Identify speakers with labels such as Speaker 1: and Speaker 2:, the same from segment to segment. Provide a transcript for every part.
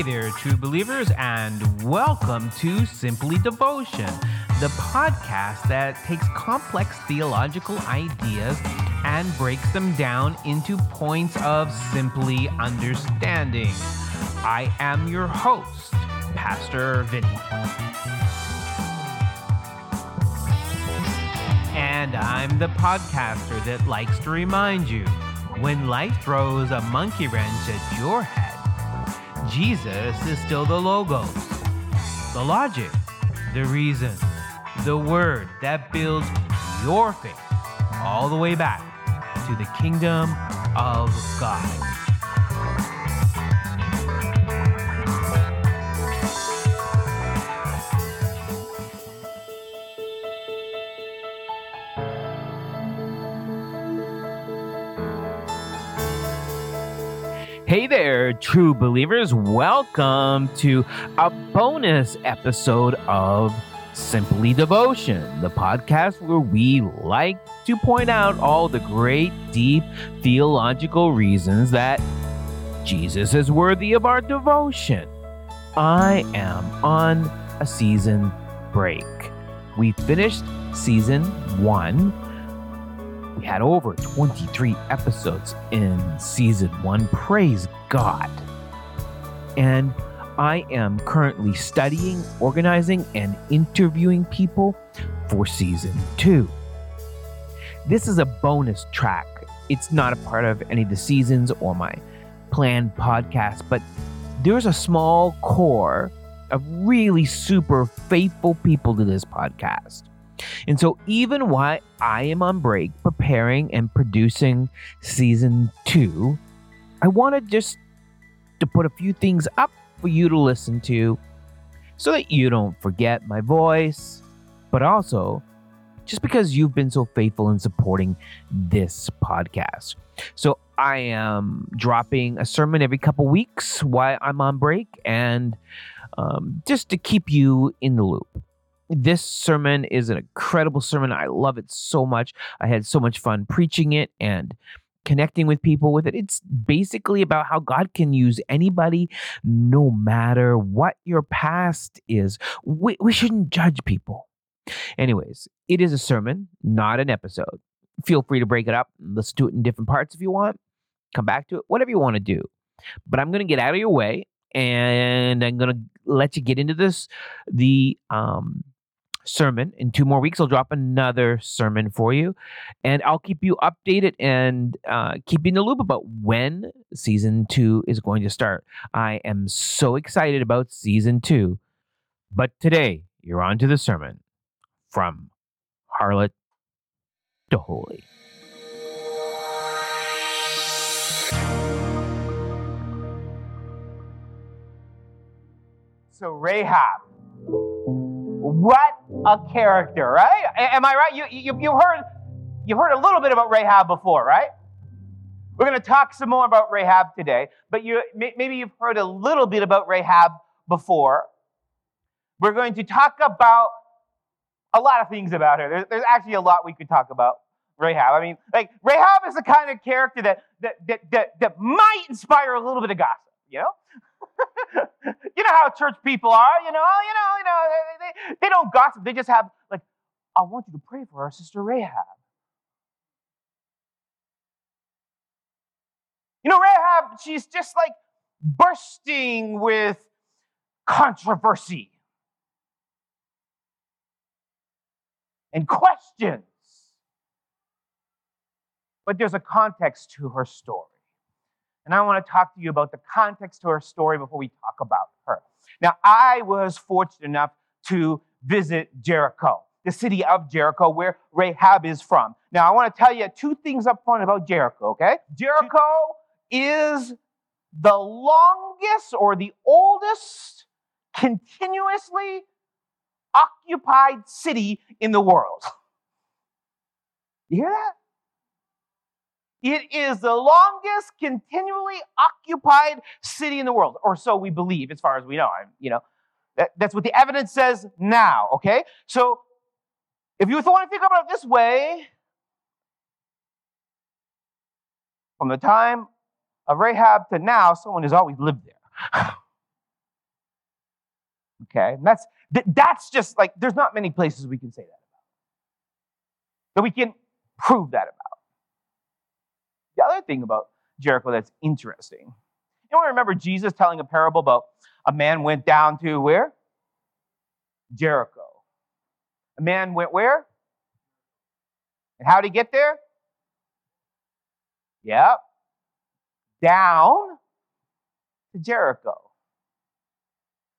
Speaker 1: Hey there, true believers, and welcome to Simply Devotion, the podcast that takes complex theological ideas and breaks them down into points of simply understanding. I am your host, Pastor Vinny. And I'm the podcaster that likes to remind you when life throws a monkey wrench at your head, Jesus is still the logos, the logic, the reason, the word that builds your faith all the way back to the kingdom of God. Hey there, true believers. Welcome to a bonus episode of Simply Devotion, the podcast where we like to point out all the great, deep theological reasons that Jesus is worthy of our devotion. I am on a season break. We finished season one we had over 23 episodes in season one. Praise God. And I am currently studying, organizing, and interviewing people for season two. This is a bonus track. It's not a part of any of the seasons or my planned podcast, but there's a small core of really super faithful people to this podcast. And so, even while I am on break preparing and producing season two, I wanted just to put a few things up for you to listen to so that you don't forget my voice, but also just because you've been so faithful in supporting this podcast. So, I am dropping a sermon every couple weeks while I'm on break and um, just to keep you in the loop this sermon is an incredible sermon. I love it so much. I had so much fun preaching it and connecting with people with it. It's basically about how God can use anybody, no matter what your past is. We, we shouldn't judge people. Anyways, it is a sermon, not an episode. Feel free to break it up listen to it in different parts if you want. Come back to it, whatever you want to do. But I'm going to get out of your way and I'm going to let you get into this the um sermon. In two more weeks, I'll drop another sermon for you. And I'll keep you updated and uh, keep you in the loop about when season two is going to start. I am so excited about season two. But today, you're on to the sermon from Harlot to Holy. So, Rahab what a character, right? Am I right? You, you, you heard you've heard a little bit about Rahab before, right? We're going to talk some more about Rahab today, but you maybe you've heard a little bit about Rahab before. We're going to talk about a lot of things about her. There's, there's actually a lot we could talk about Rahab. I mean, like Rahab is the kind of character that that that that, that might inspire a little bit of gossip, you know? you know how church people are, you know, you know, you know, they, they, they don't gossip. They just have like, I want you to pray for our sister Rahab. You know, Rahab, she's just like bursting with controversy and questions. But there's a context to her story. And I want to talk to you about the context to her story before we talk about her. Now, I was fortunate enough to visit Jericho, the city of Jericho, where Rahab is from. Now, I want to tell you two things up front about Jericho, okay? Jericho is the longest or the oldest continuously occupied city in the world. You hear that? It is the longest continually occupied city in the world, or so we believe, as far as we know. I, You know, that, that's what the evidence says now. Okay, so if you want to think about it this way, from the time of Rahab to now, someone has always lived there. Okay, and that's that's just like there's not many places we can say that about. That we can prove that about. The other thing about Jericho that's interesting. You know, remember Jesus telling a parable about a man went down to where? Jericho. A man went where? And how did he get there? Yep. Down to Jericho.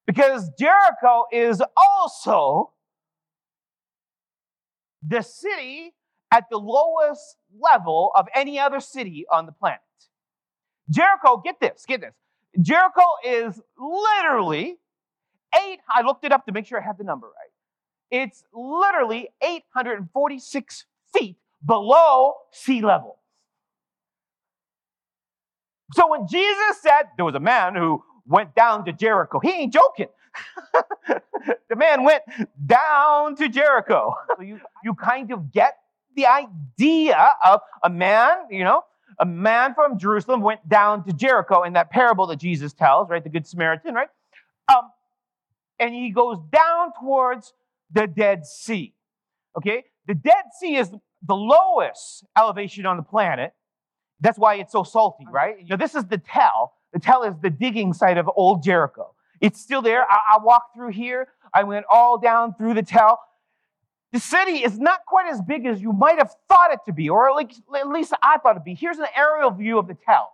Speaker 1: Because Jericho is also the city at the lowest level of any other city on the planet. Jericho, get this, get this. Jericho is literally eight, I looked it up to make sure I had the number right. It's literally 846 feet below sea level. So when Jesus said there was a man who went down to Jericho, he ain't joking. the man went down to Jericho. So you, you kind of get the idea of a man, you know, a man from Jerusalem went down to Jericho in that parable that Jesus tells, right? The Good Samaritan, right? Um, and he goes down towards the Dead Sea. Okay? The Dead Sea is the lowest elevation on the planet. That's why it's so salty, right? You know, this is the tell. The tell is the digging site of old Jericho. It's still there. I, I walked through here. I went all down through the tell. The city is not quite as big as you might have thought it to be, or at least I thought it'd be. Here's an aerial view of the tell.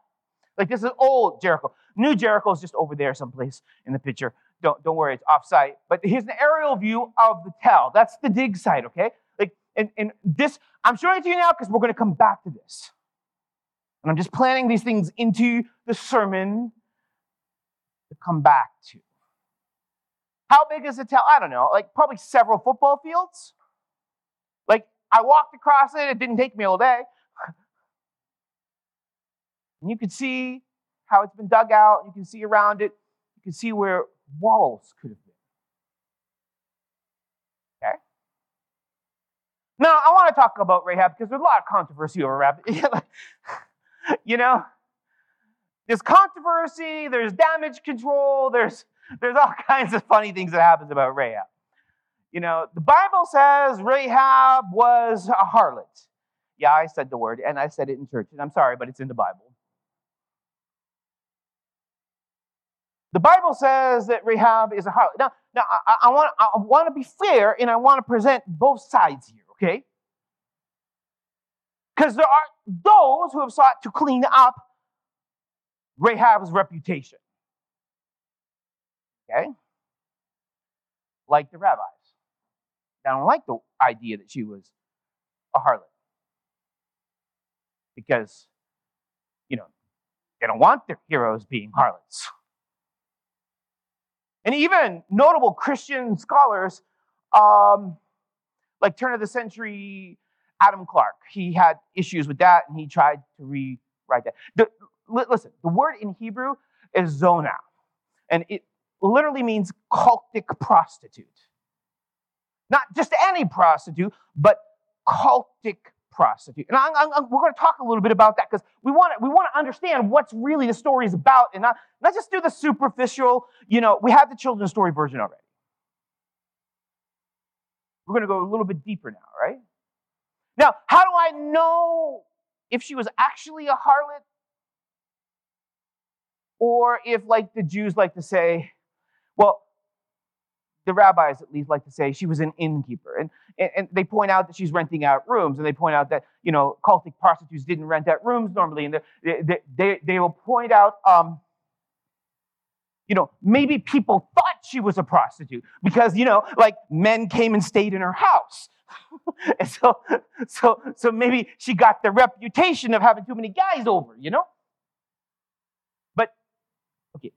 Speaker 1: Like this is old Jericho. New Jericho is just over there someplace in the picture. Don't, don't worry, it's offsite. But here's an aerial view of the tell. That's the dig site, okay? Like, and, and this, I'm showing it to you now because we're going to come back to this. And I'm just planning these things into the sermon to come back to. How big is the tell? I don't know, like probably several football fields. I walked across it, it didn't take me all day. And you can see how it's been dug out, you can see around it, you can see where walls could have been. Okay? Now, I want to talk about Rahab because there's a lot of controversy over Rahab. you know, there's controversy, there's damage control, there's there's all kinds of funny things that happens about Rahab. You know, the Bible says Rahab was a harlot. Yeah, I said the word, and I said it in church, and I'm sorry, but it's in the Bible. The Bible says that Rahab is a harlot. Now, now I, I, want, I want to be fair, and I want to present both sides here, okay? Because there are those who have sought to clean up Rahab's reputation. Okay? Like the rabbis. I don't like the idea that she was a harlot. Because, you know, they don't want their heroes being harlots. And even notable Christian scholars, um, like turn of the century Adam Clarke, he had issues with that and he tried to rewrite that. The, listen, the word in Hebrew is zona, and it literally means cultic prostitute. Not just any prostitute, but cultic prostitute. And I, I, we're going to talk a little bit about that because we want to we want to understand what's really the story is about, and not not just do the superficial. You know, we have the children's story version already. We're going to go a little bit deeper now, right? Now, how do I know if she was actually a harlot? Or if, like the Jews like to say, the rabbis at least like to say she was an innkeeper. And, and, and, they point out that she's renting out rooms. And they point out that, you know, cultic prostitutes didn't rent out rooms normally. And they, they, they, will point out, um, you know, maybe people thought she was a prostitute because, you know, like men came and stayed in her house. and so, so, so maybe she got the reputation of having too many guys over, you know? But, okay,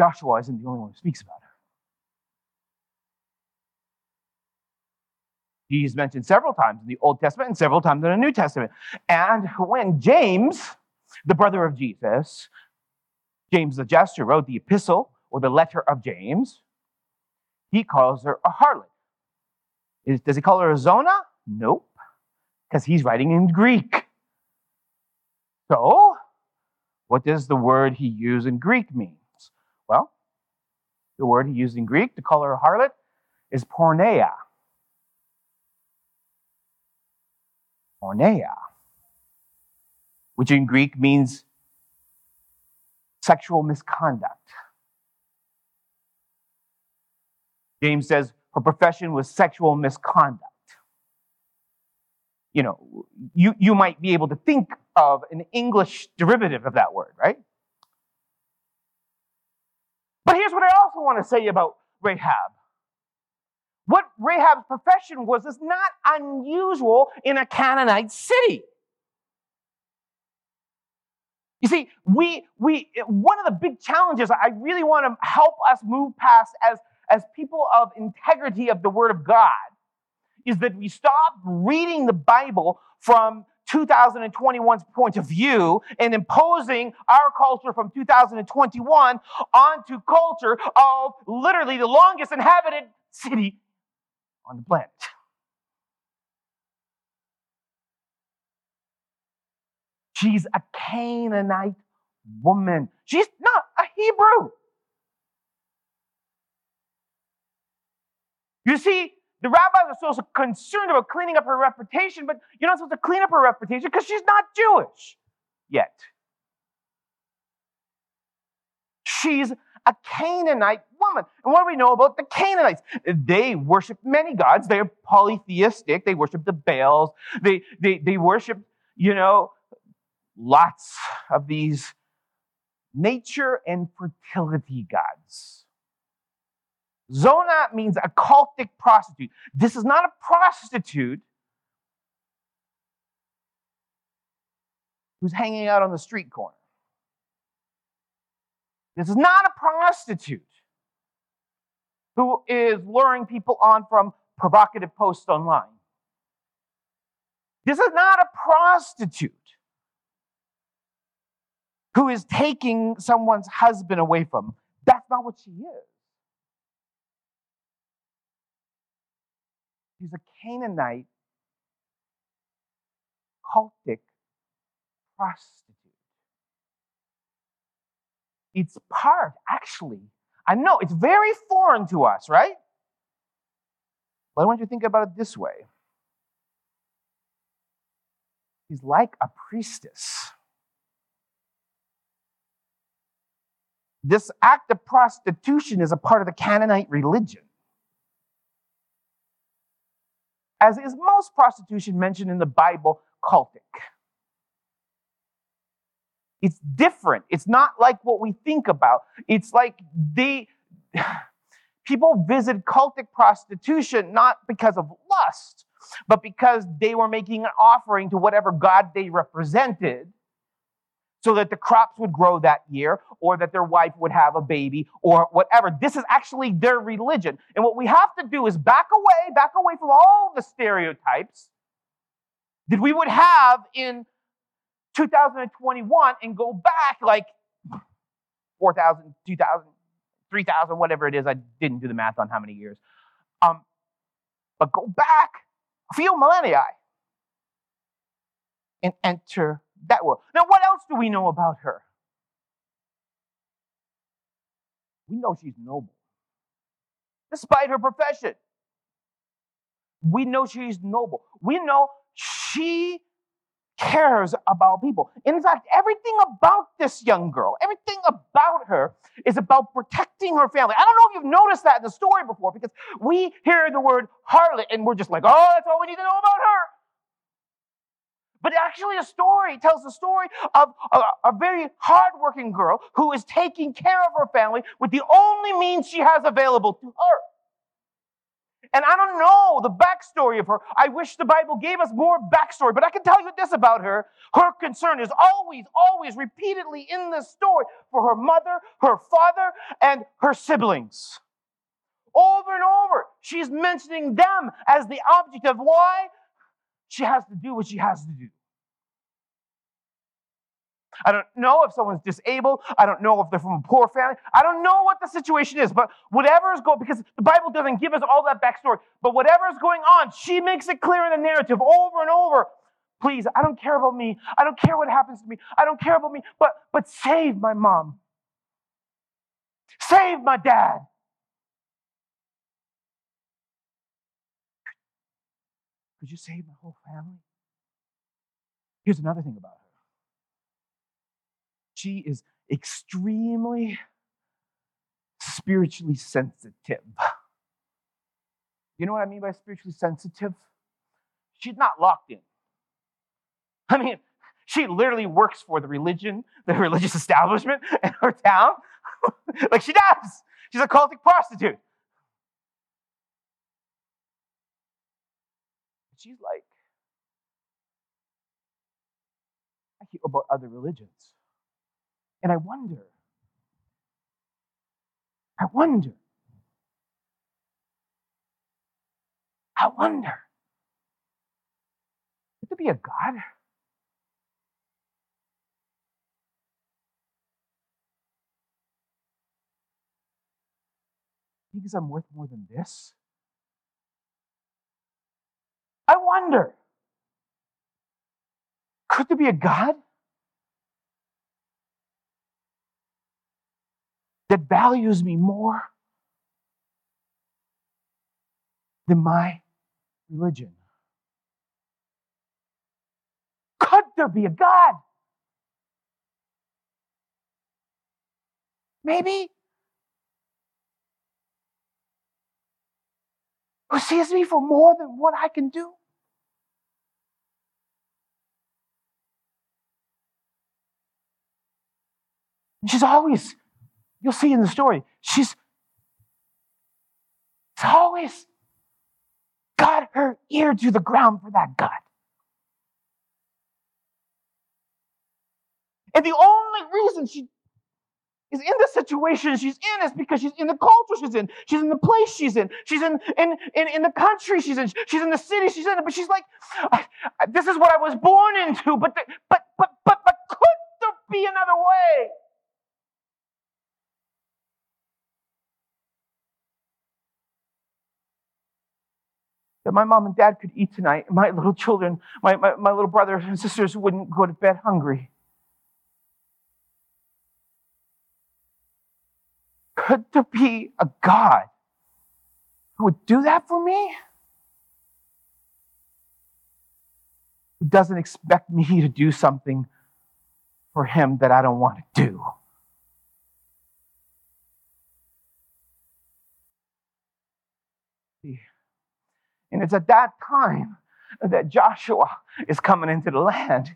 Speaker 1: Joshua isn't the only one who speaks about her. He's mentioned several times in the Old Testament and several times in the New Testament. And when James, the brother of Jesus, James the Just, wrote the epistle or the letter of James, he calls her a harlot. Is, does he call her a zona? Nope, because he's writing in Greek. So, what does the word he used in Greek means? The word he used in Greek to call her a harlot is porneia. Porneia, which in Greek means sexual misconduct. James says her profession was sexual misconduct. You know, you, you might be able to think of an English derivative of that word, right? But here's what I also want to say about Rahab. What Rahab's profession was is not unusual in a Canaanite city. You see, we, we, one of the big challenges I really want to help us move past as, as people of integrity of the Word of God is that we stop reading the Bible from 2021's point of view and imposing our culture from 2021 onto culture of literally the longest inhabited city on the planet. She's a Canaanite woman. She's not a Hebrew. You see, the rabbis are so concerned about cleaning up her reputation, but you're not supposed to clean up her reputation because she's not Jewish yet. She's a Canaanite woman. And what do we know about the Canaanites? They worship many gods. They're polytheistic. They worship the Baals. They, they, they worship, you know, lots of these nature and fertility gods. Zona means a cultic prostitute. This is not a prostitute who's hanging out on the street corner. This is not a prostitute who is luring people on from provocative posts online. This is not a prostitute who is taking someone's husband away from. That's not what she is. She's a Canaanite cultic prostitute. It's part, actually. I know it's very foreign to us, right? But I want you to think about it this way. She's like a priestess. This act of prostitution is a part of the Canaanite religion. As is most prostitution mentioned in the Bible, cultic. It's different. It's not like what we think about. It's like they people visit cultic prostitution not because of lust, but because they were making an offering to whatever God they represented so that the crops would grow that year or that their wife would have a baby or whatever. This is actually their religion. And what we have to do is back away, back away from all the stereotypes that we would have in 2021 and go back like 4,000, 2,000, 3,000, whatever it is. I didn't do the math on how many years. Um, but go back a few millennia and enter that world. Now, what else do we know about her? We know she's noble, despite her profession. We know she's noble. We know she cares about people. In fact, everything about this young girl, everything about her is about protecting her family. I don't know if you've noticed that in the story before because we hear the word harlot and we're just like, oh, that's all we need to know about her. But actually, a story tells the story of a, a, very hardworking girl who is taking care of her family with the only means she has available to her. And I don't know the backstory of her. I wish the Bible gave us more backstory, but I can tell you this about her. Her concern is always, always, repeatedly in this story for her mother, her father, and her siblings. Over and over, she's mentioning them as the object of why she has to do what she has to do. I don't know if someone's disabled. I don't know if they're from a poor family. I don't know what the situation is, but whatever is going, because the Bible doesn't give us all that backstory, but whatever is going on, she makes it clear in the narrative over and over. Please, I don't care about me. I don't care what happens to me. I don't care about me, but, but save my mom. Save my dad. You save my whole family? Here's another thing about her she is extremely spiritually sensitive. You know what I mean by spiritually sensitive? She's not locked in. I mean, she literally works for the religion, the religious establishment in her town. like she does. She's a cultic prostitute. She's like, I hear about other religions. And I wonder, I wonder, I wonder, could there be a God? Because I'm worth more than this? I wonder, could there be a God? that values me more than my religion? Could there be a God? Maybe. Who sees me for more than what I can do? She's always You'll see in the story, she's always got her ear to the ground for that God. And the only reason she is in the situation she's in is because she's in the culture she's in. She's in the place she's in. She's in, in, in, in the country she's in. She's in the city she's in. But she's like, this is what I was born into, but, the, but, but, but, but could there be another way? That my mom and dad could eat tonight. My little children, my, my, my little brothers and sisters wouldn't go to bed hungry. Could there be a God who would do that for me? Who doesn't expect me to do something for him that I don't want to do? And it's at that time that Joshua is coming into the land.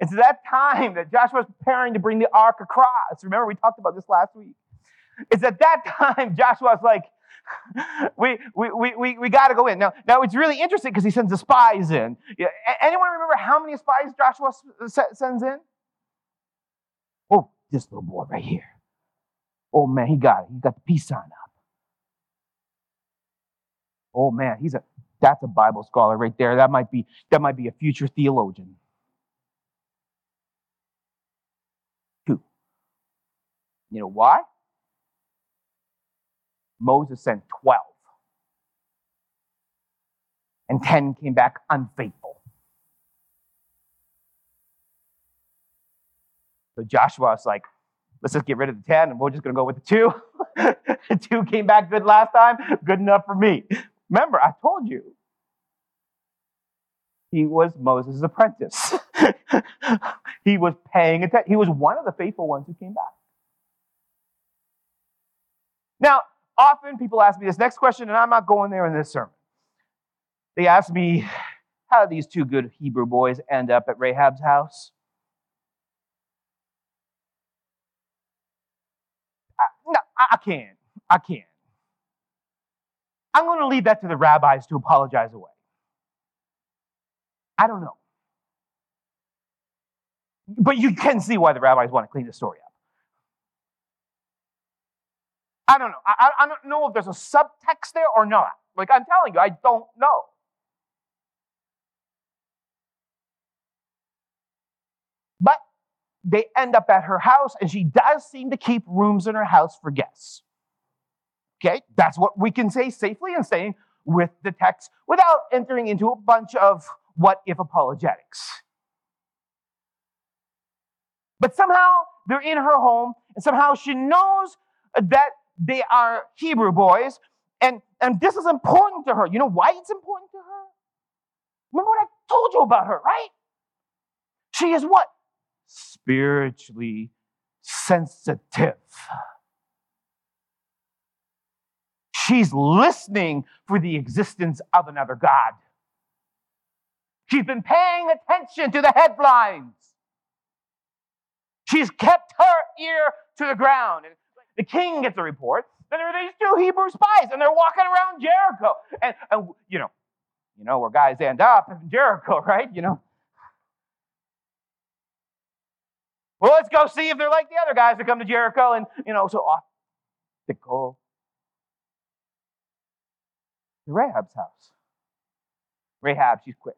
Speaker 1: It's at that time that Joshua is preparing to bring the ark across. Remember, we talked about this last week. It's at that time Joshua's like, we, we, we, we, we got to go in. Now, now, it's really interesting because he sends the spies in. Anyone remember how many spies Joshua sends in? Oh, this little boy right here. Oh, man, he got it. He got the peace sign up. Oh man, he's a that's a Bible scholar right there. That might be that might be a future theologian. Two. You know why? Moses sent 12. And 10 came back unfaithful. So Joshua was like, let's just get rid of the 10 and we're just going to go with the two. the two came back good last time, good enough for me. Remember, I told you. He was Moses' apprentice. he was paying attention. He was one of the faithful ones who came back. Now, often people ask me this next question, and I'm not going there in this sermon. They ask me, how did these two good Hebrew boys end up at Rahab's house? I, no, I can't. I can't. I'm going to leave that to the rabbis to apologize away. I don't know. But you can see why the rabbis want to clean the story up. I don't know. I, I don't know if there's a subtext there or not. Like I'm telling you, I don't know. But they end up at her house, and she does seem to keep rooms in her house for guests. Okay, that's what we can say safely and staying with the text without entering into a bunch of what if apologetics. But somehow they're in her home, and somehow she knows that they are Hebrew boys, and, and this is important to her. You know why it's important to her? Remember what I told you about her, right? She is what? Spiritually sensitive. She's listening for the existence of another God. She's been paying attention to the headlines. She's kept her ear to the ground. And the king gets a report. Then there are these two Hebrew spies, and they're walking around Jericho. And, and you know, you know where guys end up in Jericho, right? You know. Well, let's go see if they're like the other guys that come to Jericho. And, you know, so off they go Rahab's house. Rahab, she's quick.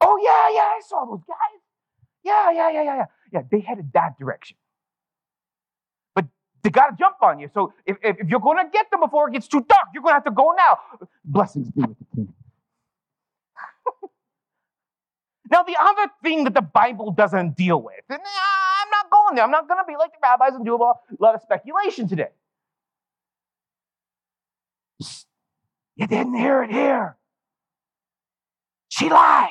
Speaker 1: Oh, yeah, yeah, I saw those guys. Yeah, yeah, yeah, yeah, yeah. Yeah, they headed that direction. But they got to jump on you. So if, if, if you're going to get them before it gets too dark, you're going to have to go now. Blessings be with the king. now, the other thing that the Bible doesn't deal with, and I'm not going there, I'm not going to be like the rabbis and do a lot of speculation today. You didn't hear it here. She lied.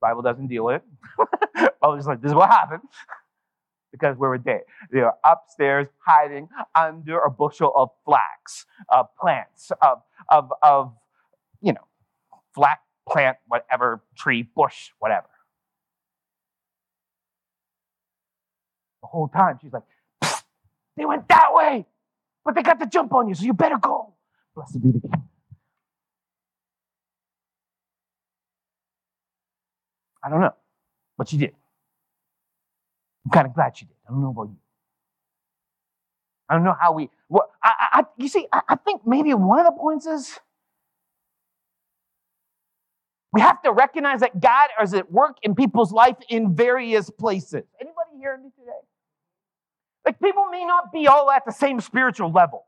Speaker 1: Bible doesn't deal with it. I was just like, this is what happened. because we were there. They are upstairs hiding under a bushel of flax, of plants, of, of, of, you know, flax plant, whatever, tree, bush, whatever. The whole time she's like, they went that way, but they got the jump on you, so you better go. Blessed be the King. I don't know, but she did. I'm kind of glad she did. I don't know about you. I don't know how we. What I, I you see, I, I think maybe one of the points is we have to recognize that God is at work in people's life in various places. Anybody hearing me today? Like people may not be all at the same spiritual level.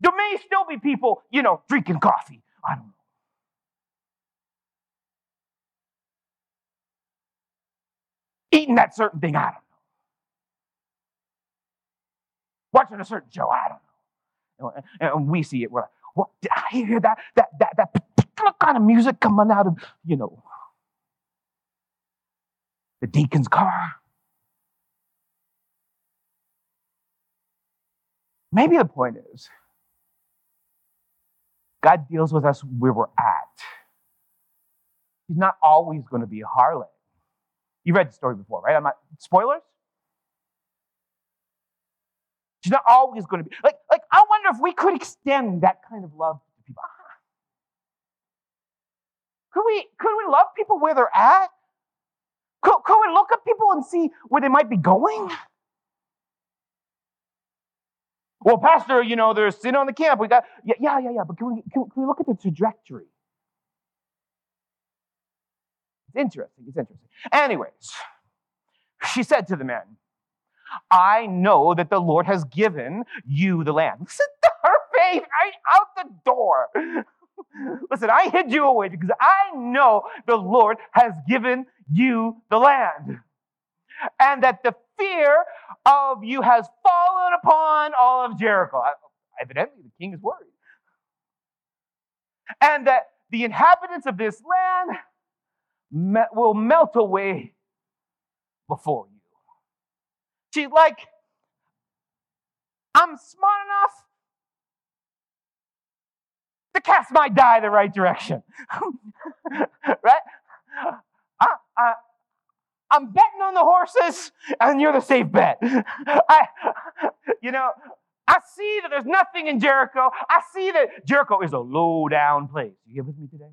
Speaker 1: There may still be people, you know, drinking coffee. I don't know. eating that certain thing, I don't know. Watching a certain show, I don't know. And we see it, we're like, what did I hear that that that that particular kind of music coming out of, you know, the deacon's car? Maybe the point is God deals with us where we're at. He's not always going to be a harlot. You read the story before, right? I'm not spoilers. She's not always going to be like, like, I wonder if we could extend that kind of love to people. Ah. Could we could we love people where they're at? Could, could we look at people and see where they might be going? Well, Pastor, you know, there's sin on the camp. We got yeah, yeah, yeah, yeah. But can we can, can we look at the trajectory? It's interesting. It's interesting. Anyways, she said to the man, I know that the Lord has given you the land. Listen to her faith right out the door. Listen, I hid you away because I know the Lord has given you the land. And that the fear of you has fallen upon all of Jericho. Evidently, the king is worried. And that the inhabitants of this land will melt away before you. She's like, I'm smart enough cast my die the right direction. right? I, I, I'm betting on the horses, and you're the safe bet. I, you know, I see that there's nothing in Jericho. I see that Jericho is a low down place. You here with me today?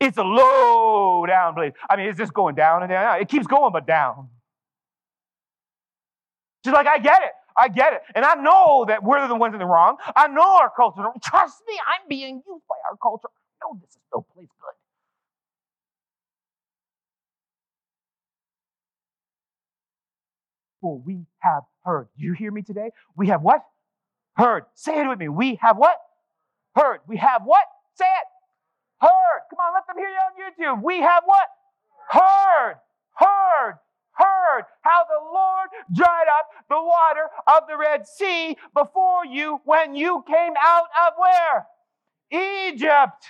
Speaker 1: It's a low down place. I mean, it's just going down and down. It keeps going, but down. She's like, I get it. I get it. And I know that we're the ones in the wrong. I know our culture. Trust me, I'm being used by our culture. Know this is no place good. For we have heard. You hear me today? We have what? Heard. Say it with me. We have what? Heard. We have what? Say it heard. Come on, let them hear you on YouTube. We have what? Heard, heard, heard how the Lord dried up the water of the Red Sea before you when you came out of where? Egypt.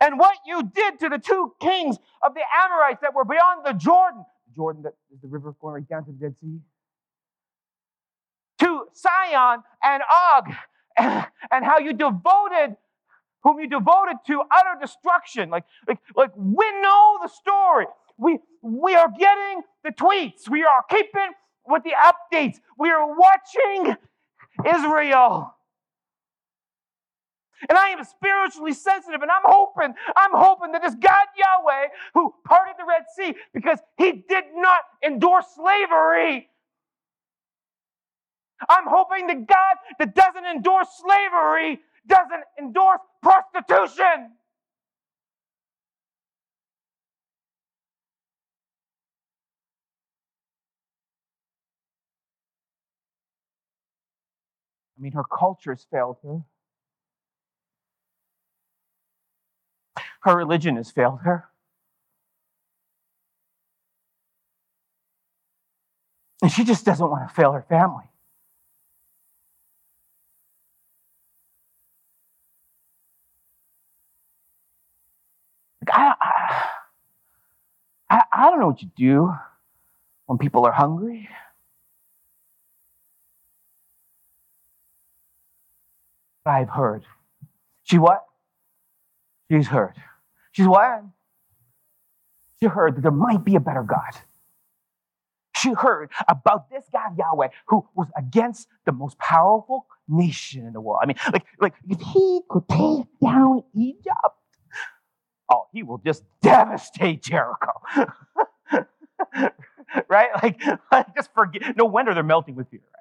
Speaker 1: And what you did to the two kings of the Amorites that were beyond the Jordan. Jordan, that is the river going right down to the Dead Sea. To Sihon and Og, and how you devoted whom you devoted to utter destruction. Like, like, like we know the story. We, we are getting the tweets. We are keeping with the updates. We are watching Israel. And I am spiritually sensitive, and I'm hoping, I'm hoping that this God Yahweh who parted the Red Sea because he did not endorse slavery. I'm hoping the God that doesn't endorse slavery doesn't endorse prostitution. I mean, her culture has failed her. Her religion has failed her. And she just doesn't want to fail her family. I, I, I don't know what you do when people are hungry. I've heard. She what? She's heard. She's what? She heard that there might be a better God. She heard about this God Yahweh who was against the most powerful nation in the world. I mean, like, like if he could take down Egypt, oh, he will just devastate Jericho. right? Like, like, just forget. No wonder they're melting with fear, right?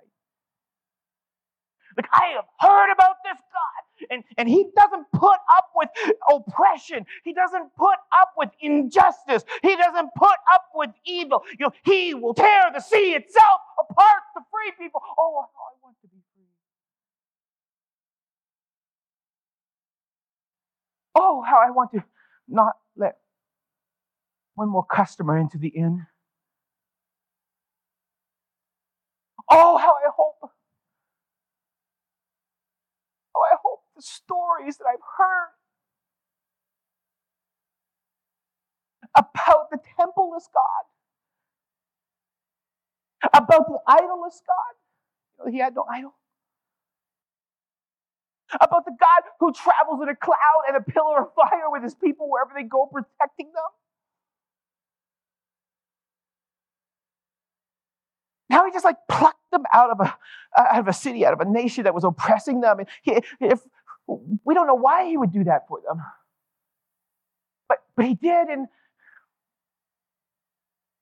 Speaker 1: Like, I have heard about this God, and, and he doesn't put up with oppression. He doesn't put up with injustice. He doesn't put up with evil. You know, he will tear the sea itself apart to free people. Oh, how I want to be free. Oh, how I want to not let one more customer into the inn. Oh, how I hope. Oh, I hope the stories that I've heard about the templeless God, about the idolless God. He had no idol about the God who travels in a cloud and a pillar of fire with his people wherever they go, protecting them. Now he just like plucked them out of a out of a city, out of a nation that was oppressing them. And he, if we don't know why he would do that for them, but but he did. And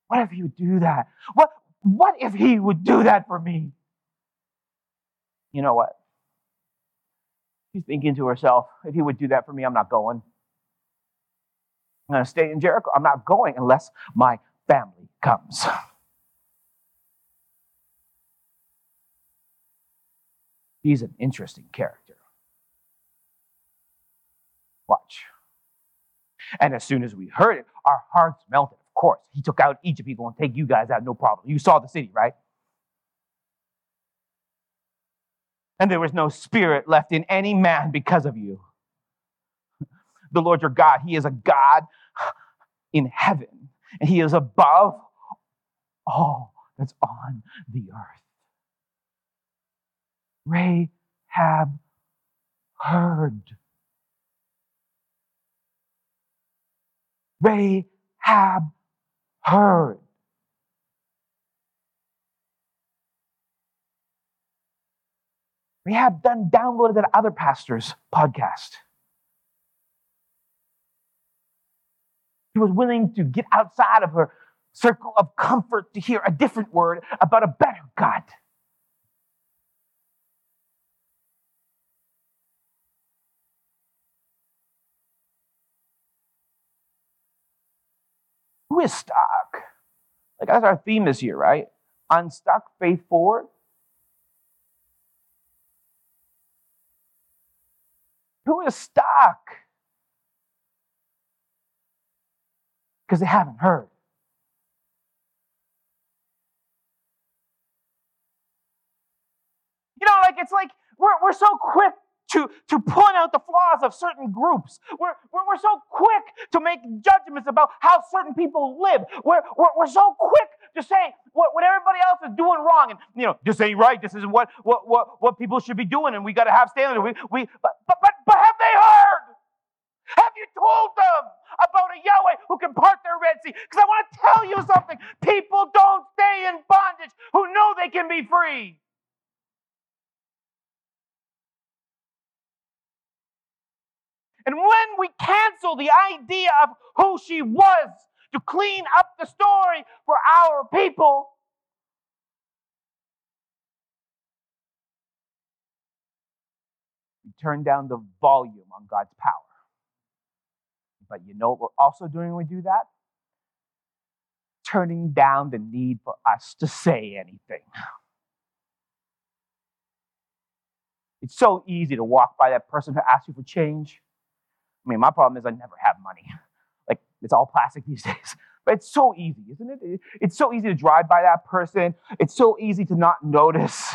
Speaker 1: what if he would do that? What what if he would do that for me? You know what? She's thinking to herself, if he would do that for me, I'm not going. I'm going to stay in Jericho. I'm not going unless my family comes. He's an interesting character. Watch. And as soon as we heard it, our hearts melted. Of course, he took out Egypt. He's going to take you guys out, no problem. You saw the city, right? And there was no spirit left in any man because of you. The Lord your God, He is a God in heaven, and He is above all that's on the earth. Rahab heard. Rahab heard. We have done downloaded that other pastor's podcast. She was willing to get outside of her circle of comfort to hear a different word about a better God. Who is stuck? Like that's our theme this year, right? Unstuck, faith forward. Who is stuck? because they haven't heard. You know, like it's like we're, we're so quick to, to point out the flaws of certain groups. We're, we're, we're so quick to make judgments about how certain people live. We're, we're, we're so quick to say what, what everybody else is doing wrong. And, you know, this ain't right. This isn't what, what, what, what people should be doing. And we got to have standards. We, we, but, but, but, but have they heard? Have you told them about a Yahweh who can part their Red Sea? Because I want to tell you something. People don't stay in bondage who know they can be free. And when we cancel the idea of who she was to clean up the story for our people, turn down the volume on God's power. But you know what we're also doing when we do that? Turning down the need for us to say anything. It's so easy to walk by that person who asks you for change I mean, my problem is I never have money. Like, it's all plastic these days. But it's so easy, isn't it? It's so easy to drive by that person. It's so easy to not notice.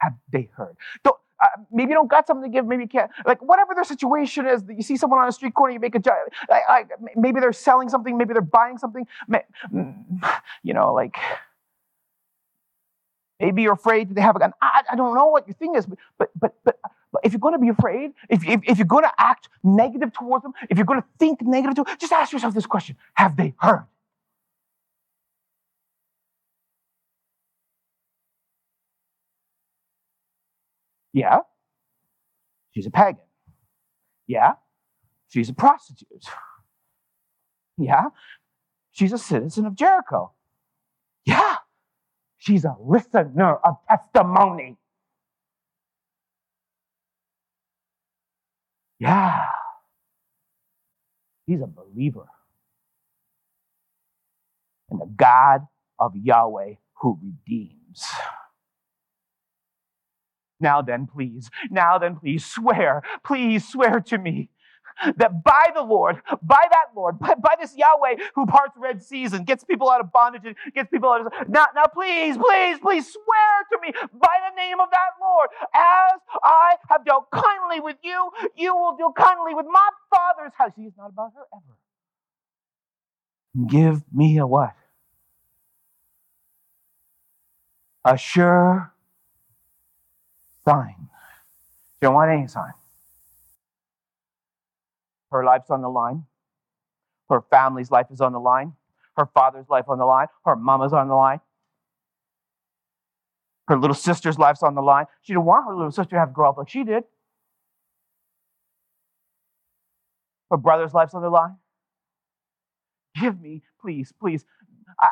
Speaker 1: Have they heard? Don't, uh, maybe you don't got something to give. Maybe you can't. Like whatever their situation is, you see someone on a street corner, you make a like, maybe they're selling something. Maybe they're buying something. You know, like Maybe you're afraid they have a gun. I, I don't know what your thing is, but but but but, but if you're going to be afraid, if, if, if you're going to act negative towards them, if you're going to think negative to, just ask yourself this question: Have they heard? Yeah, she's a pagan. Yeah, she's a prostitute. Yeah, she's a citizen of Jericho. Yeah, She's a listener of testimony. Yeah. He's a believer in the God of Yahweh who redeems. Now then, please, now then, please swear, please swear to me that by the Lord, by that Lord, by, by, this Yahweh who parts Red Seas and gets people out of bondage and gets people out of now, now please, please, please swear to me by the name of that Lord, as I have dealt kindly with you, you will deal kindly with my father's house. He is not about her ever. Give me a what? A sure sign. You don't want any sign. Her life's on the line. Her family's life is on the line. Her father's life on the line. Her mama's on the line. Her little sister's life's on the line. She didn't want her little sister to have to grow up like she did. Her brother's life's on the line. Give me, please, please. I,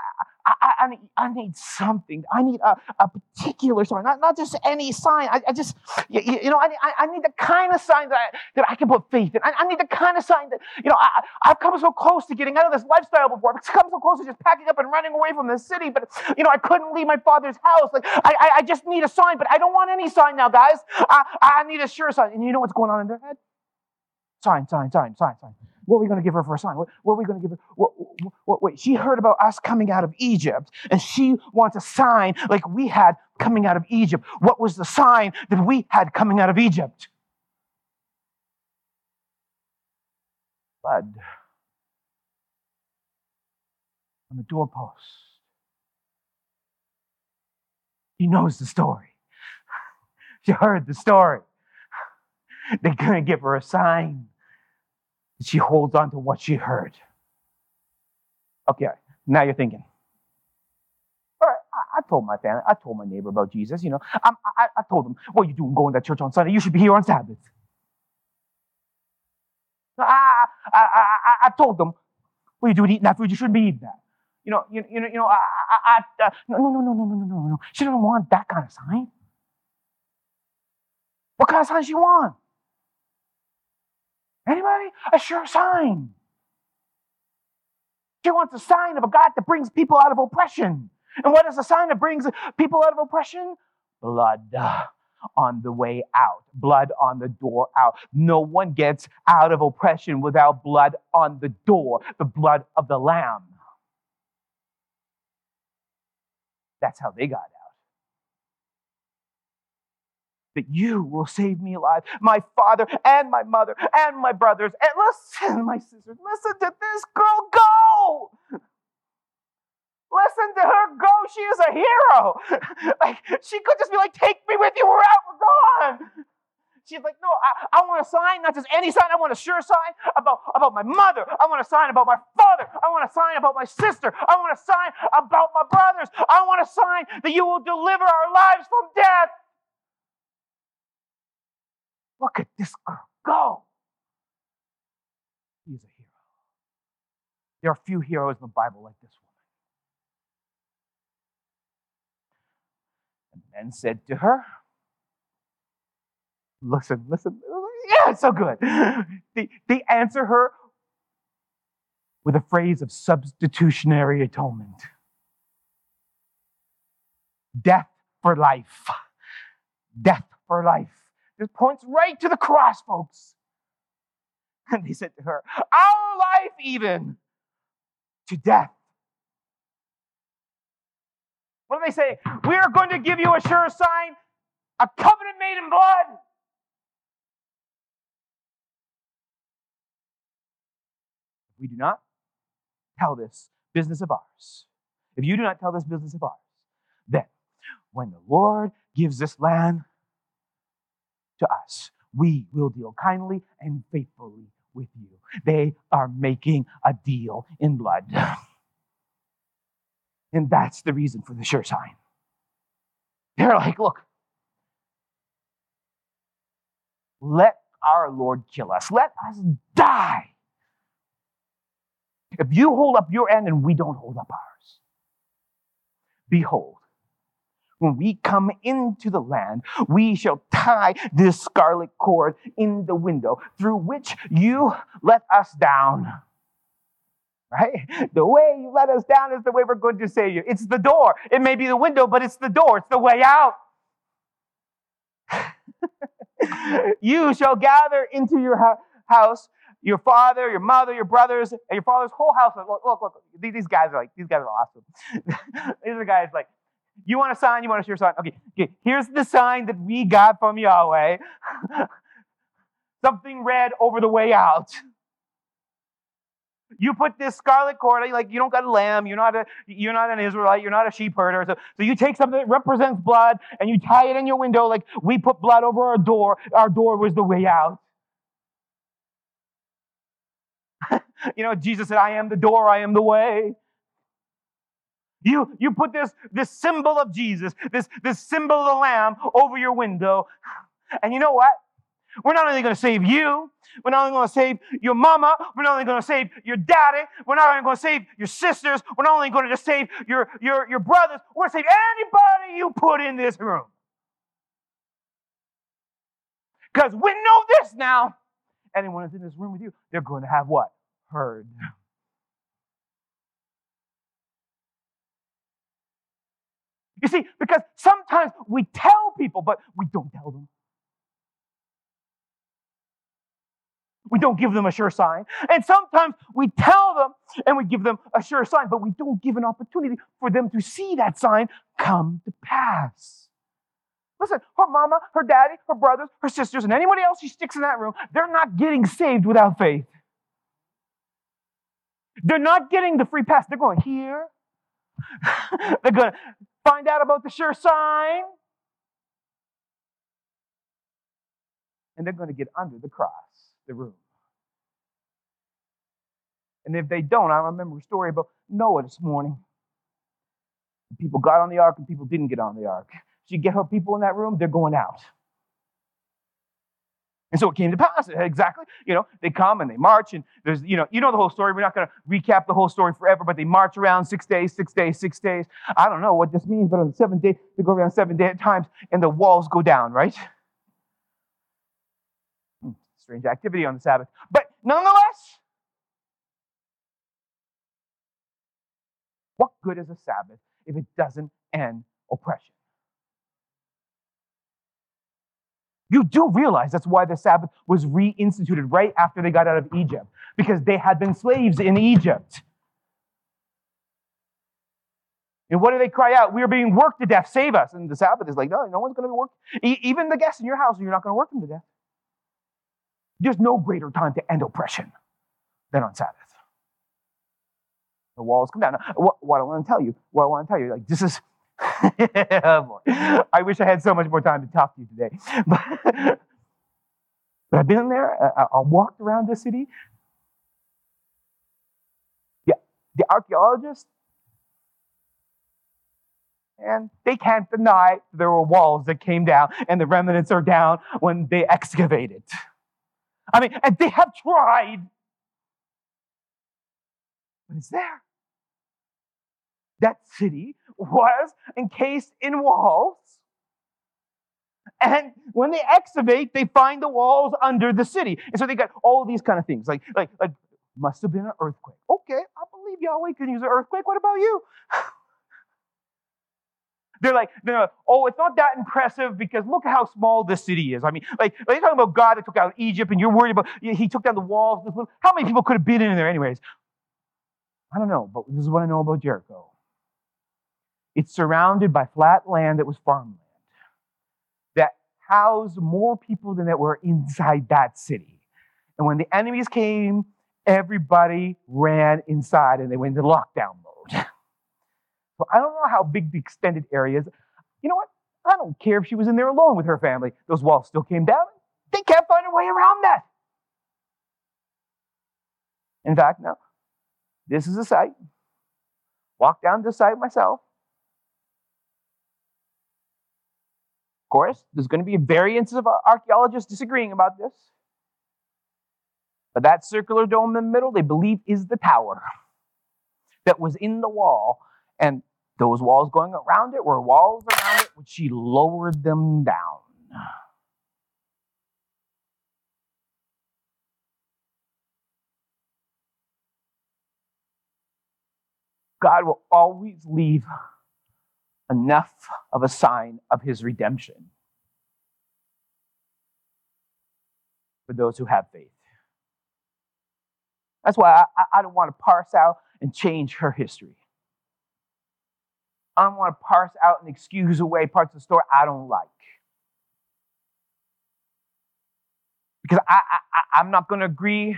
Speaker 1: I, I, need, I need something. I need a, a particular sign, not, not just any sign. I, I just, you, you know, I, I need the kind of sign that I, that I can put faith in. I, I need the kind of sign that, you know, I, I've come so close to getting out of this lifestyle before. I've come so close to just packing up and running away from the city, but, you know, I couldn't leave my father's house. Like, I, I, I just need a sign, but I don't want any sign now, guys. I, I need a sure sign. And you know what's going on in their head? Sign, sign, sign, sign, sign. What are we going to give her for a sign? What, what are we going to give her? What, what, wait, she heard about us coming out of Egypt, and she wants a sign like we had coming out of Egypt. What was the sign that we had coming out of Egypt? Blood on the doorpost. He knows the story. She heard the story. They're going to give her a sign she holds on to what she heard. Okay, now you're thinking. All right, I, I told my family, I told my neighbor about Jesus. You know, I, I, I told them, what are you doing going to church on Sunday? You should be here on Sabbath. I, I, I, I told them, what are you doing eating that food? You shouldn't be eating that. You know, you, you know, you know, I, I, I, no, no, no, no, no, no, no, no. She doesn't want that kind of sign. What kind of sign she want? Anybody? A sure sign. She wants a sign of a God that brings people out of oppression. And what is the sign that brings people out of oppression? Blood. on the way out, blood on the door out. No one gets out of oppression without blood on the door, the blood of the Lamb. That's how they got out. That you will save me alive, my father and my mother and my brothers. And listen, my sisters, listen to this girl go. Listen to her go. She is a hero. like she could just be like, take me with you. We're out. We're gone. She's like, no, I, I want a sign, not just any sign. I want a sure sign about, about my mother. I want a sign about my father. I want a sign about my sister. I want a sign about my brothers. I want a sign that you will deliver our lives from death. Look at this girl go. He's a hero. There are few heroes in the Bible like this woman. And men said to her, Listen, listen. Yeah, it's so good. They, they answer her with a phrase of substitutionary atonement death for life. Death for life. This points right to the cross, folks. And they said to her, Our life, even to death. What do they say? We are going to give you a sure sign, a covenant made in blood. we do not tell this business of ours, if you do not tell this business of ours, then when the Lord gives this land to us, we will deal kindly and faithfully with you. They are making a deal in blood. And that's the reason for the sure sign. They're like, look, let our Lord kill us, let us die if you hold up your end and we don't hold up ours, behold, when we come into the land, we shall tie this scarlet cord in the window through which you let us down. Right? The way you let us down is the way we're going to save you. It's the door. It may be the window, but it's the door. It's the way out. you shall gather into your house your father, your mother, your brothers, and your father's whole house. Look, look, look. These guys are like, these guys are awesome. these are guys like, you want a sign? You want to share a sign? Okay, okay. Here's the sign that we got from Yahweh. Something red over the way out. You put this scarlet cord, like you don't got a lamb, you're not a you're not an Israelite, you're not a sheep herder. So, so you take something that represents blood and you tie it in your window, like we put blood over our door. Our door was the way out. you know, Jesus said, I am the door, I am the way. You, you put this, this symbol of Jesus, this, this symbol of the Lamb over your window. And you know what? We're not only going to save you, we're not only going to save your mama, we're not only going to save your daddy, we're not only going to save your sisters, we're not only going to save your, your, your brothers, we're going to save anybody you put in this room. Because we know this now. Anyone that's in this room with you, they're going to have what? heard. You see, because sometimes we tell people, but we don't tell them. We don't give them a sure sign. And sometimes we tell them and we give them a sure sign, but we don't give an opportunity for them to see that sign come to pass. Listen, her mama, her daddy, her brothers, her sisters, and anybody else she sticks in that room, they're not getting saved without faith. They're not getting the free pass. They're going here. They're going to find out about the sure sign. And they're going to get under the cross, the room. And if they don't, I remember a story about Noah this morning. People got on the ark and people didn't get on the ark. She get her people in that room, they're going out. And so it came to pass. Exactly. You know, they come and they march, and there's, you know, you know the whole story. We're not going to recap the whole story forever, but they march around six days, six days, six days. I don't know what this means, but on the seventh day, they go around seven day times, and the walls go down, right? Hmm, strange activity on the Sabbath. But nonetheless, what good is a Sabbath if it doesn't end oppression? You do realize that's why the Sabbath was reinstituted right after they got out of Egypt, because they had been slaves in Egypt. And what do they cry out? We are being worked to death. Save us. And the Sabbath is like, no, no one's going to be worked. E- even the guests in your house, you're not going to work them to death. There's no greater time to end oppression than on Sabbath. The walls come down. Now, what, what I want to tell you, what I want to tell you, like this is, I wish I had so much more time to talk to you today. But, but I've been there. I, I walked around the city. Yeah, the archaeologists and they can't deny there were walls that came down and the remnants are down when they excavated. I mean, and they have tried, but it's there. That city was encased in walls. And when they excavate, they find the walls under the city. And so they got all these kind of things. Like, like, like, must have been an earthquake. Okay, I believe Yahweh can use an earthquake. What about you? They're like, they're like, oh, it's not that impressive because look how small this city is. I mean, like, like you're talking about God that took out Egypt and you're worried about, he took down the walls. How many people could have been in there anyways? I don't know, but this is what I know about Jericho. It's surrounded by flat land that was farmland that housed more people than that were inside that city. And when the enemies came, everybody ran inside and they went into lockdown mode. So I don't know how big the extended area is. You know what? I don't care if she was in there alone with her family. Those walls still came down. They can't find a way around that. In fact, now, this is a site. Walk down the site myself. Of course, there's going to be variants of archaeologists disagreeing about this. But that circular dome in the middle, they believe, is the tower that was in the wall. And those walls going around it were walls around it, which she lowered them down. God will always leave enough of a sign of his redemption for those who have faith. That's why I, I don't want to parse out and change her history. I don't want to parse out and excuse away parts of the story I don't like. Because I, I, I'm not going to agree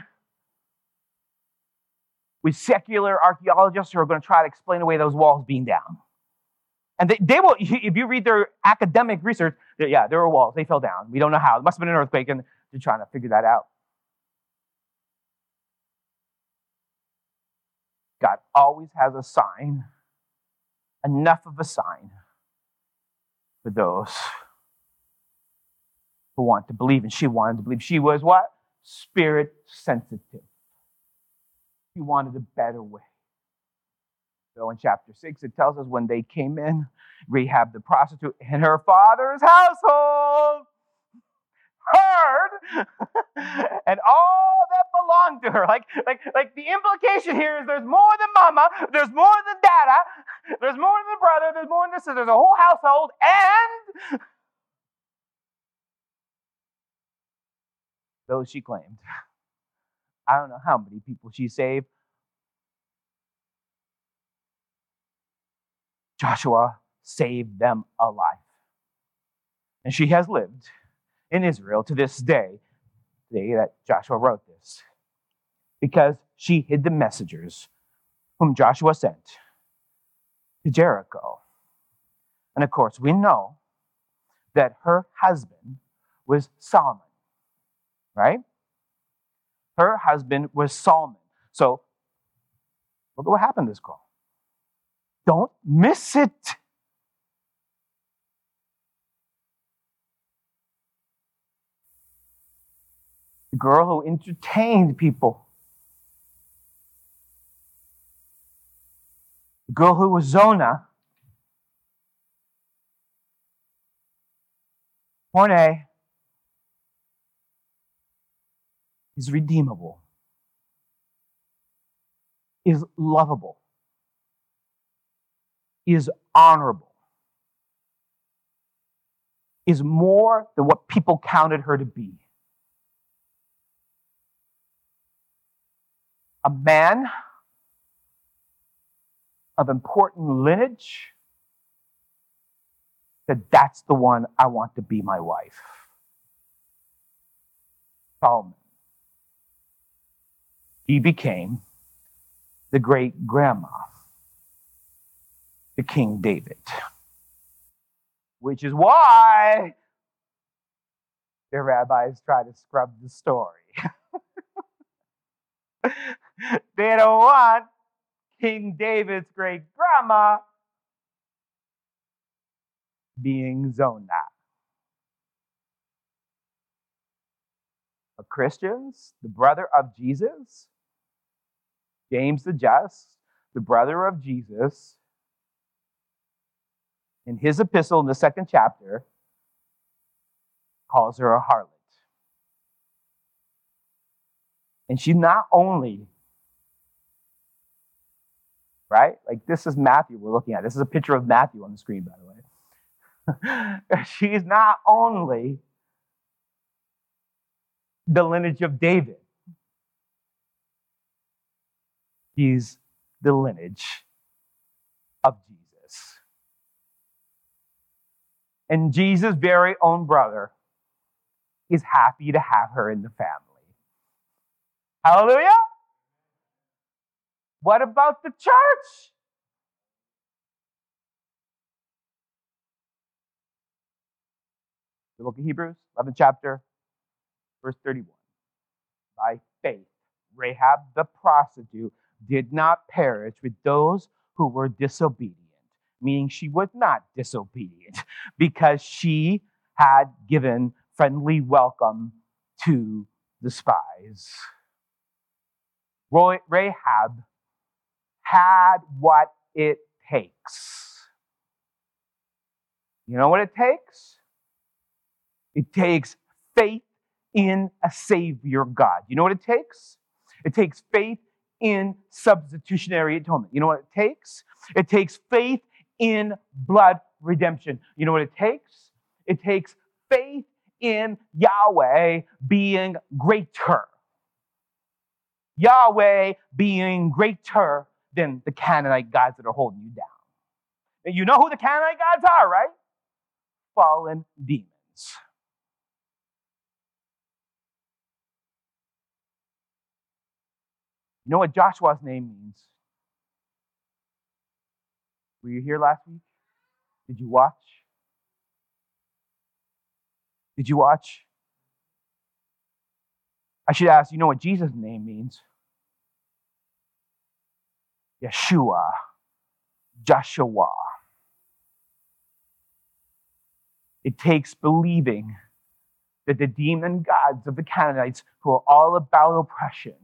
Speaker 1: with secular archaeologists who are going to try to explain away those walls being down. And they, they will, if you read their academic research, yeah, there were walls. They fell down. We don't know how. It must have been an earthquake, and they're trying to figure that out. God always has a sign enough of a sign for those who want to believe. And she wanted to believe. She was what? Spirit sensitive. She wanted a better way. So in chapter 6, it tells us when they came in, Rahab the prostitute in her father's household heard and all that belonged to her. Like, like, like the implication here is there's more than mama, there's more than dada, there's more than the brother, there's more than this, there's a whole household, and those she claimed. I don't know how many people she saved. Joshua saved them alive. And she has lived in Israel to this day, the day that Joshua wrote this, because she hid the messengers whom Joshua sent to Jericho. And of course, we know that her husband was Salmon, right? Her husband was Salmon. So, look at what happened to this call. Don't miss it. the girl who entertained people, the girl who was Zonah, Horne is redeemable, is lovable, is honorable. is more than what people counted her to be. A man of important lineage, that that's the one I want to be my wife. Salmon. He became the great grandma to King David. Which is why the rabbis try to scrub the story. they don't want King David's great grandma being Zonah. But Christians, the brother of Jesus, James the Just, the brother of Jesus, in his epistle in the second chapter, calls her a harlot. And she not only, right? Like this is Matthew we're looking at. This is a picture of Matthew on the screen, by the way. She's not only the lineage of David, she's the lineage of Jesus. And Jesus' very own brother is happy to have her in the family. Hallelujah. What about the church? The book of Hebrews, 11th chapter, verse 31. By faith, Rahab the prostitute did not perish with those who were disobedient, meaning she was not disobedient because she had given friendly welcome to the spies. Rahab had what it takes. You know what it takes? It takes faith in a Savior God. You know what it takes? It takes faith in substitutionary atonement. You know what it takes? It takes faith in blood redemption. You know what it takes? It takes faith in Yahweh being greater. Yahweh being greater than the Canaanite gods that are holding you down. And you know who the Canaanite gods are, right? Fallen demons. You know what Joshua's name means? Were you here last week? Did you watch? Did you watch? I should ask, you know what Jesus' name means? Yeshua, Joshua. It takes believing that the demon gods of the Canaanites, who are all about oppression,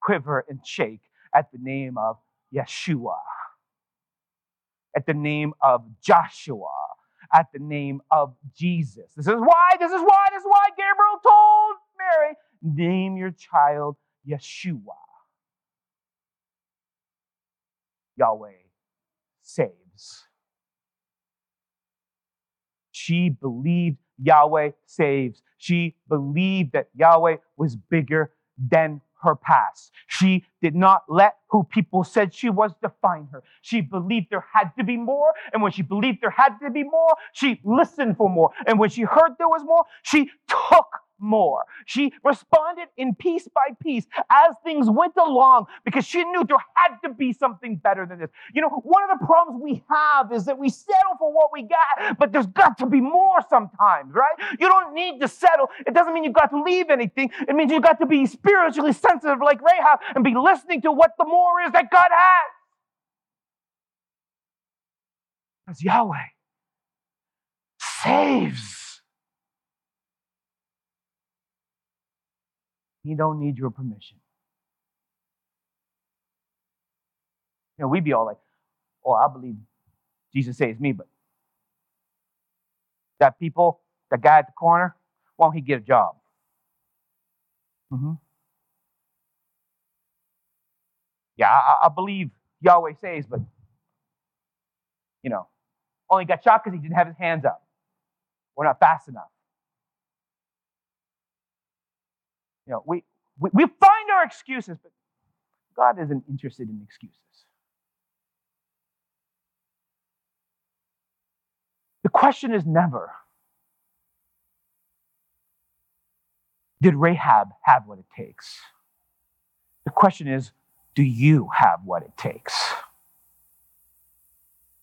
Speaker 1: quiver and shake at the name of Yeshua, at the name of Joshua, at the name of Jesus. This is why, this is why, this is why Gabriel told Mary, name your child Yeshua. Yahweh saves. She believed Yahweh saves. She believed that Yahweh was bigger than her past. She did not let who people said she was define her. She believed there had to be more. And when she believed there had to be more, she listened for more. And when she heard there was more, she took more. She responded in piece by piece as things went along because she knew there had to be something better than this. You know, one of the problems we have is that we settle for what we got, but there's got to be more sometimes, right? You don't need to settle. It doesn't mean you got to leave anything. It means you got to be spiritually sensitive like Rahab and be listening to what the more is that God has. Because Yahweh saves. He don't need your permission. You know, we'd be all like, oh, I believe Jesus saves me, but that people, that guy at the corner, why don't he get a job? Mm-hmm. Yeah, I, I believe Yahweh saves, but, you know, Only got shot because he didn't have his hands up. We're not fast enough. You know, we, we, we find our excuses, but God isn't interested in excuses. The question is never, did Rahab have what it takes? The question is, do you have what it takes?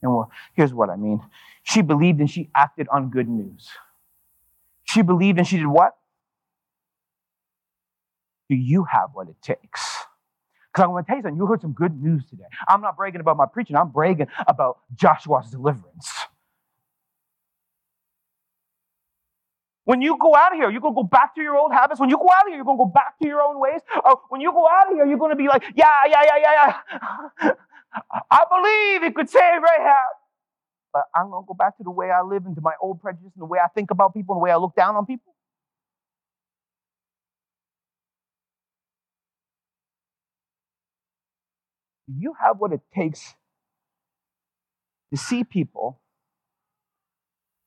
Speaker 1: And well, here's what I mean. She believed and she acted on good news. She believed and she did what? Do you have what it takes? Because I'm going to tell you something. You heard some good news today. I'm not bragging about my preaching, I'm bragging about Joshua's deliverance. When you go out of here, you're going to go back to your old habits. When you go out of here, you're going to go back to your own ways. Or when you go out of here, you're going to be like, yeah, yeah, yeah, yeah, yeah. I believe it could save Rahab. But I'm going to go back to the way I live and to my old prejudice and the way I think about people and the way I look down on people. You have what it takes to see people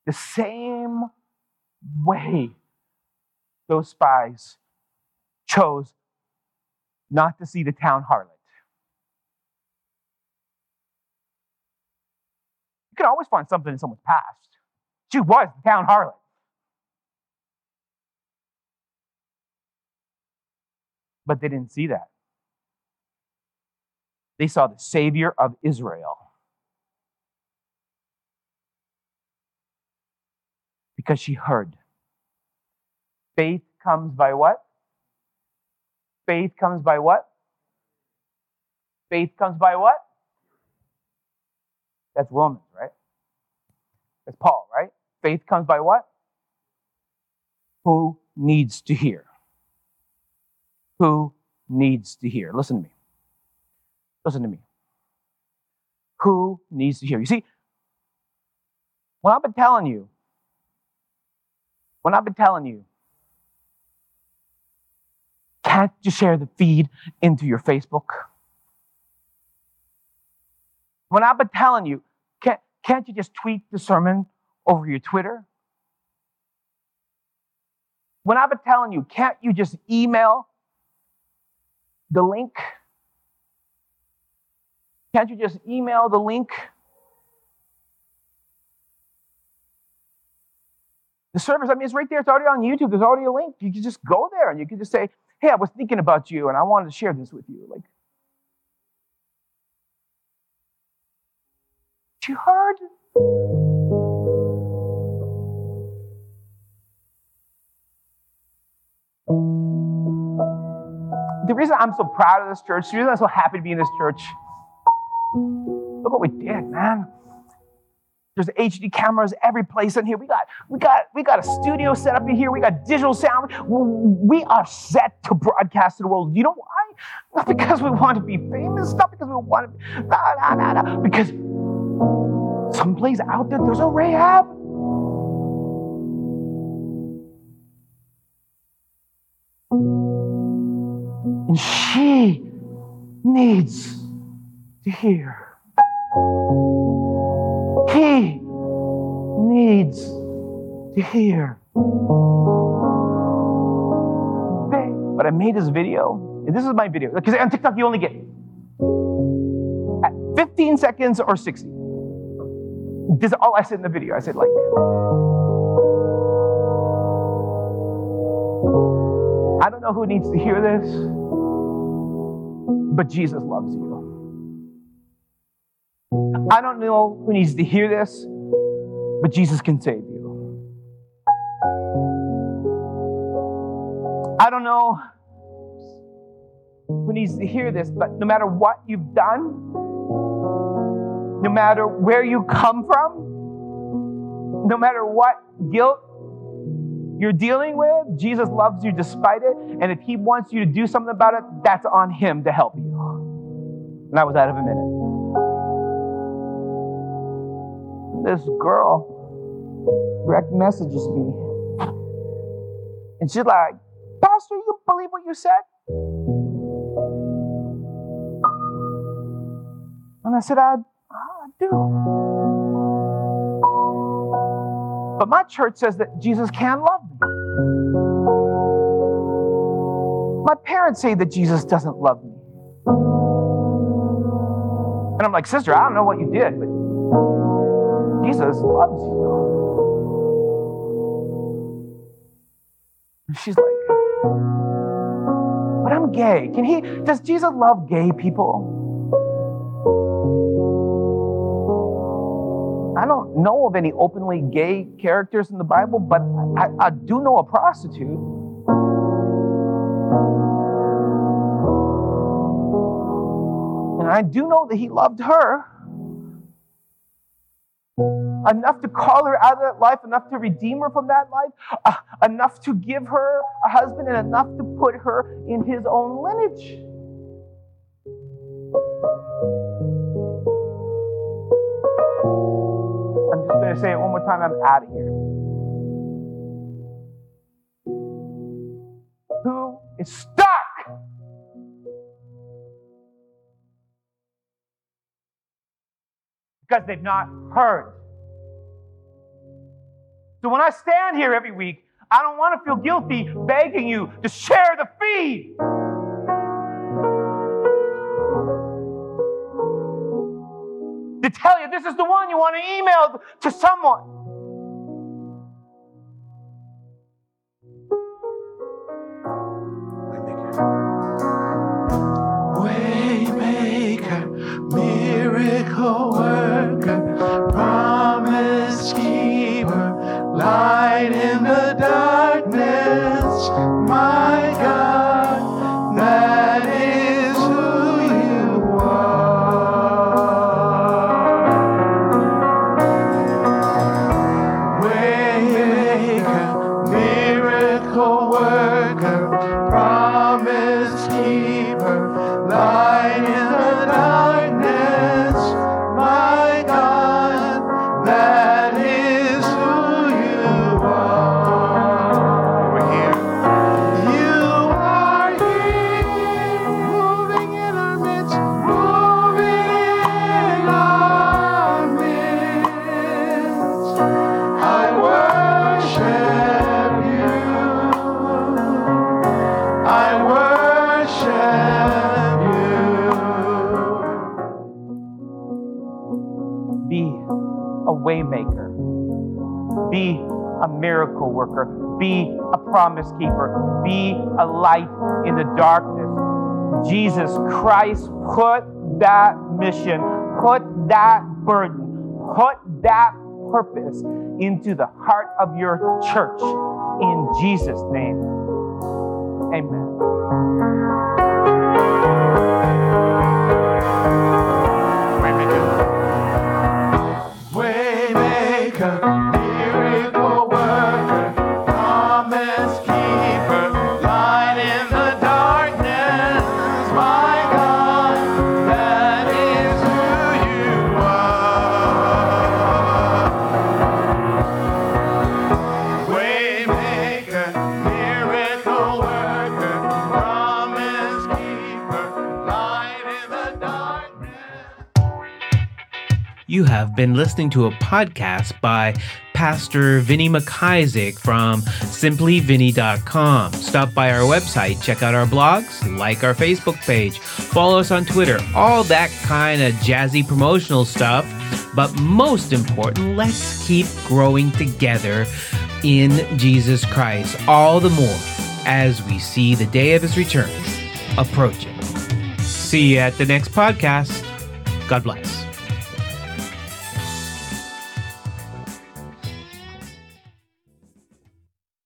Speaker 1: the same way those spies chose not to see the town harlot. You can always find something in someone's past. She was the town harlot. But they didn't see that. They saw the Savior of Israel. because she heard. Faith comes by what? Faith comes by what? Faith comes by what? That's Romans, right? That's Paul, right? Faith comes by what? Who needs to hear? Who needs to hear? Listen to me. Listen to me. Who needs to hear? You see, what I've been telling you when I've been telling you, can't you share the feed into your Facebook? When I've been telling you, can't, can't you just tweet the sermon over your Twitter? When I've been telling you, can't you just email the link? Can't you just email the link The service, I mean, it's right there. It's already on YouTube. There's already a link. You can just go there and you can just say, hey, I was thinking about you and I wanted to share this with you. Like, you heard? The reason I'm so proud of this church, the reason I'm so happy to be in this church, look what we did, man. There's HD cameras every place in here. We got, we got, we got a studio set up in here. We got digital sound. We are set to broadcast to the world. You know why? Not because we want to be famous. Not because we want to. Be, nah, nah, nah, nah. Because someplace out there, there's a Rahab. And she needs hear. He needs to hear. But I made this video, this is my video, because on TikTok you only get 15 seconds or 60. This is all I said in the video. I said, like, I don't know who needs to hear this, but Jesus loves you. I don't know who needs to hear this, but Jesus can save you. I don't know who needs to hear this, but no matter what you've done, no matter where you come from, no matter what guilt you're dealing with, Jesus loves you despite it. And if He wants you to do something about it, that's on Him to help you. And I was out of a minute. This girl direct messages me. And she's like, Pastor, you believe what you said? And I said, I, I do.
Speaker 2: But my church says that Jesus can love me. My parents say that Jesus doesn't love me. And I'm like, sister, I don't know what you did, but Jesus loves you. And she's like, but I'm gay. Can he, does Jesus love gay people? I don't know of any openly gay characters in the Bible, but I, I do know a prostitute. And I do know that he loved her enough to call her out of that life, enough to redeem her from that life, uh, enough to give her a husband, and enough to put her in his own lineage. I'm just going to say it one more time. I'm out of here. Who is stuck? Because they've not heard. So when I stand here every week, I don't want to feel guilty begging you to share the feed. To tell you this is the one you want to email to someone.
Speaker 3: Worker.
Speaker 2: Be a promise keeper. Be a light in the darkness. Jesus Christ put that mission, put that burden, put that purpose into the heart of your church. In Jesus' name, amen.
Speaker 1: Been listening to a podcast by Pastor Vinny McIsaac from simplyvinny.com. Stop by our website, check out our blogs, like our Facebook page, follow us on Twitter, all that kind of jazzy promotional stuff. But most important, let's keep growing together in Jesus Christ, all the more as we see the day of his return approaching. See you at the next podcast. God bless.